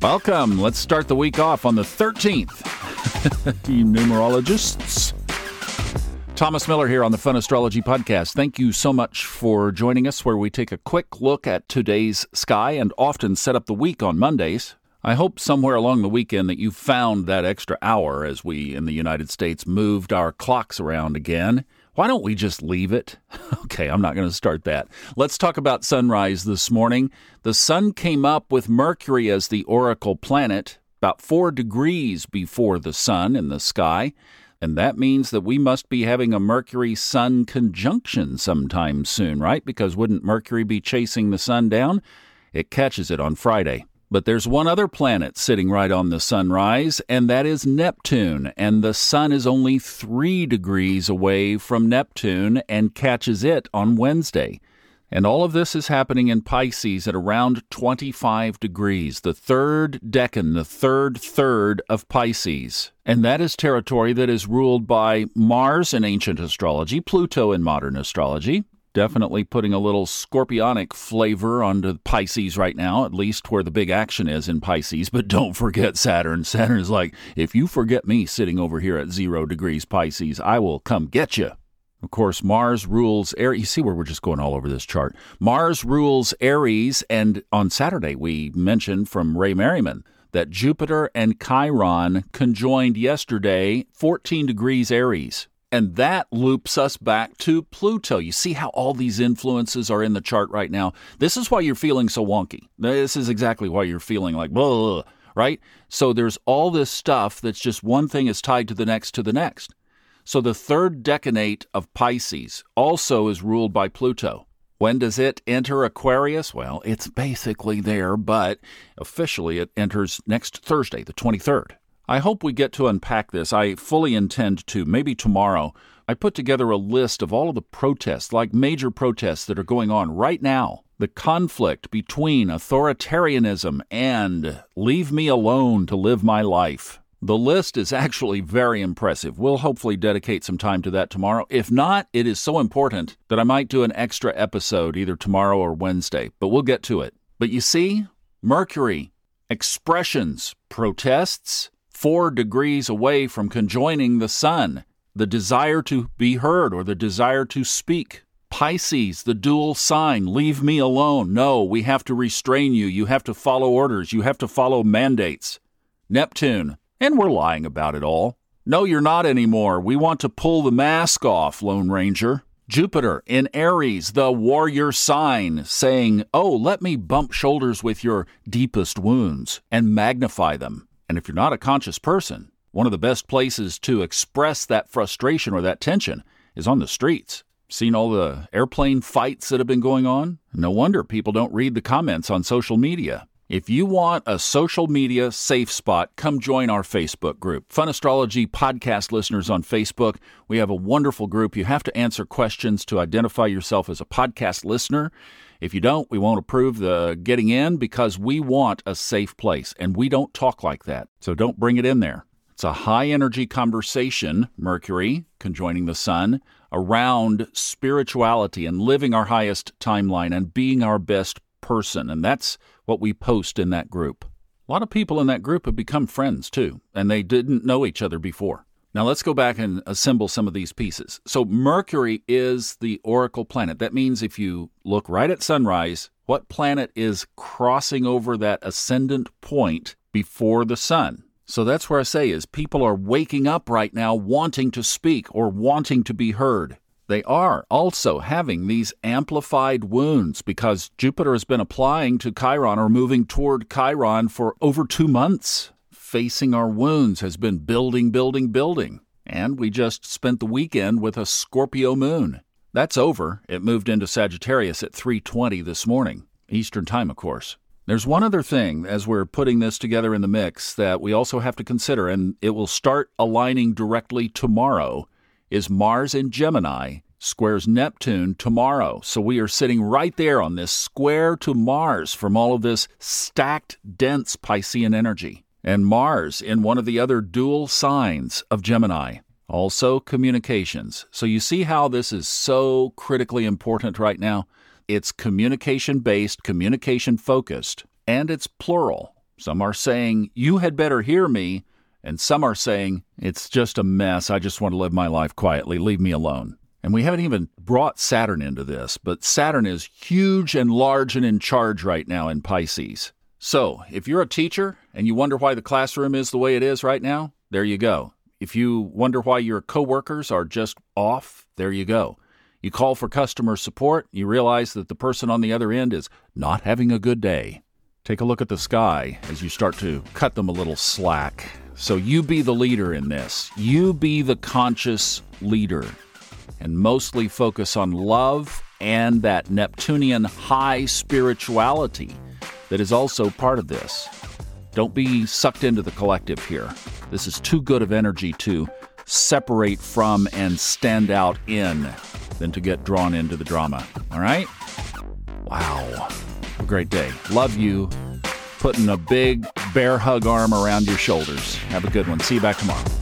Welcome. Let's start the week off on the 13th. you numerologists. Thomas Miller here on the Fun Astrology Podcast. Thank you so much for joining us, where we take a quick look at today's sky and often set up the week on Mondays. I hope somewhere along the weekend that you found that extra hour as we in the United States moved our clocks around again. Why don't we just leave it? Okay, I'm not going to start that. Let's talk about sunrise this morning. The sun came up with Mercury as the oracle planet about four degrees before the sun in the sky. And that means that we must be having a Mercury Sun conjunction sometime soon, right? Because wouldn't Mercury be chasing the sun down? It catches it on Friday. But there's one other planet sitting right on the sunrise, and that is Neptune. And the sun is only three degrees away from Neptune and catches it on Wednesday. And all of this is happening in Pisces at around 25 degrees, the third decan, the third third of Pisces. And that is territory that is ruled by Mars in ancient astrology, Pluto in modern astrology, definitely putting a little scorpionic flavor onto Pisces right now, at least where the big action is in Pisces. But don't forget Saturn. Saturn is like, if you forget me sitting over here at zero degrees Pisces, I will come get you. Of course, Mars rules Aries. You see where we're just going all over this chart. Mars rules Aries, and on Saturday we mentioned from Ray Merriman that Jupiter and Chiron conjoined yesterday, 14 degrees Aries. And that loops us back to Pluto. You see how all these influences are in the chart right now? This is why you're feeling so wonky. This is exactly why you're feeling like, blah, right? So there's all this stuff that's just one thing is tied to the next to the next. So the third decanate of Pisces also is ruled by Pluto. When does it enter Aquarius? Well, it's basically there, but officially it enters next Thursday, the 23rd. I hope we get to unpack this. I fully intend to. Maybe tomorrow. I put together a list of all of the protests, like major protests that are going on right now. The conflict between authoritarianism and leave me alone to live my life. The list is actually very impressive. We'll hopefully dedicate some time to that tomorrow. If not, it is so important that I might do an extra episode either tomorrow or Wednesday, but we'll get to it. But you see, Mercury, expressions, protests, four degrees away from conjoining the sun, the desire to be heard or the desire to speak. Pisces, the dual sign, leave me alone. No, we have to restrain you. You have to follow orders. You have to follow mandates. Neptune, and we're lying about it all. No, you're not anymore. We want to pull the mask off, Lone Ranger. Jupiter in Aries, the warrior sign, saying, Oh, let me bump shoulders with your deepest wounds and magnify them. And if you're not a conscious person, one of the best places to express that frustration or that tension is on the streets. Seen all the airplane fights that have been going on? No wonder people don't read the comments on social media. If you want a social media safe spot, come join our Facebook group. Fun Astrology podcast listeners on Facebook. We have a wonderful group. You have to answer questions to identify yourself as a podcast listener. If you don't, we won't approve the getting in because we want a safe place and we don't talk like that. So don't bring it in there. It's a high energy conversation, Mercury conjoining the sun, around spirituality and living our highest timeline and being our best person. And that's what we post in that group. A lot of people in that group have become friends too, and they didn't know each other before. Now let's go back and assemble some of these pieces. So Mercury is the oracle planet. That means if you look right at sunrise, what planet is crossing over that ascendant point before the sun? So that's where I say is people are waking up right now wanting to speak or wanting to be heard. They are also having these amplified wounds because Jupiter has been applying to Chiron or moving toward Chiron for over two months facing our wounds has been building, building, building. And we just spent the weekend with a Scorpio moon. That's over. It moved into Sagittarius at 3:20 this morning, Eastern Time, of course. There's one other thing as we're putting this together in the mix that we also have to consider and it will start aligning directly tomorrow is Mars in Gemini squares Neptune tomorrow. So we are sitting right there on this square to Mars from all of this stacked dense Piscean energy and Mars in one of the other dual signs of Gemini. Also, communications. So, you see how this is so critically important right now? It's communication based, communication focused, and it's plural. Some are saying, You had better hear me. And some are saying, It's just a mess. I just want to live my life quietly. Leave me alone. And we haven't even brought Saturn into this, but Saturn is huge and large and in charge right now in Pisces. So, if you're a teacher and you wonder why the classroom is the way it is right now, there you go. If you wonder why your coworkers are just off, there you go. You call for customer support, you realize that the person on the other end is not having a good day. Take a look at the sky as you start to cut them a little slack. So you be the leader in this. You be the conscious leader and mostly focus on love and that Neptunian high spirituality that is also part of this. Don't be sucked into the collective here. This is too good of energy to separate from and stand out in than to get drawn into the drama. All right? Wow. A great day. Love you. Putting a big bear hug arm around your shoulders. Have a good one. See you back tomorrow.